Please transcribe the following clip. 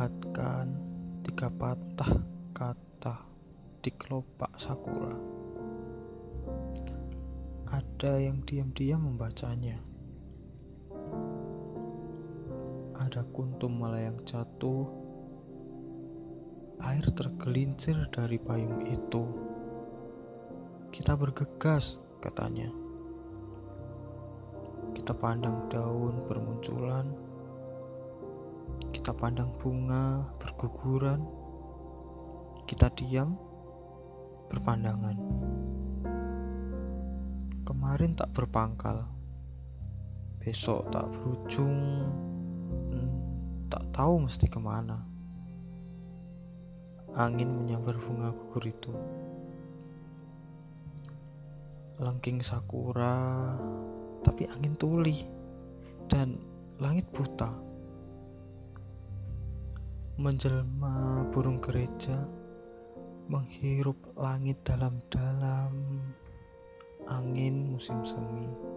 bagaikan tiga patah kata di kelopak sakura. Ada yang diam-diam membacanya. Ada kuntum melayang jatuh. Air tergelincir dari payung itu. Kita bergegas, katanya. Kita pandang daun bermunculan kita pandang bunga berguguran, kita diam berpandangan. Kemarin tak berpangkal, besok tak berujung, hmm, tak tahu mesti ke mana. Angin menyambar bunga gugur itu. Lengking sakura, tapi angin tuli dan langit buta menjelma burung gereja menghirup langit dalam-dalam angin musim semi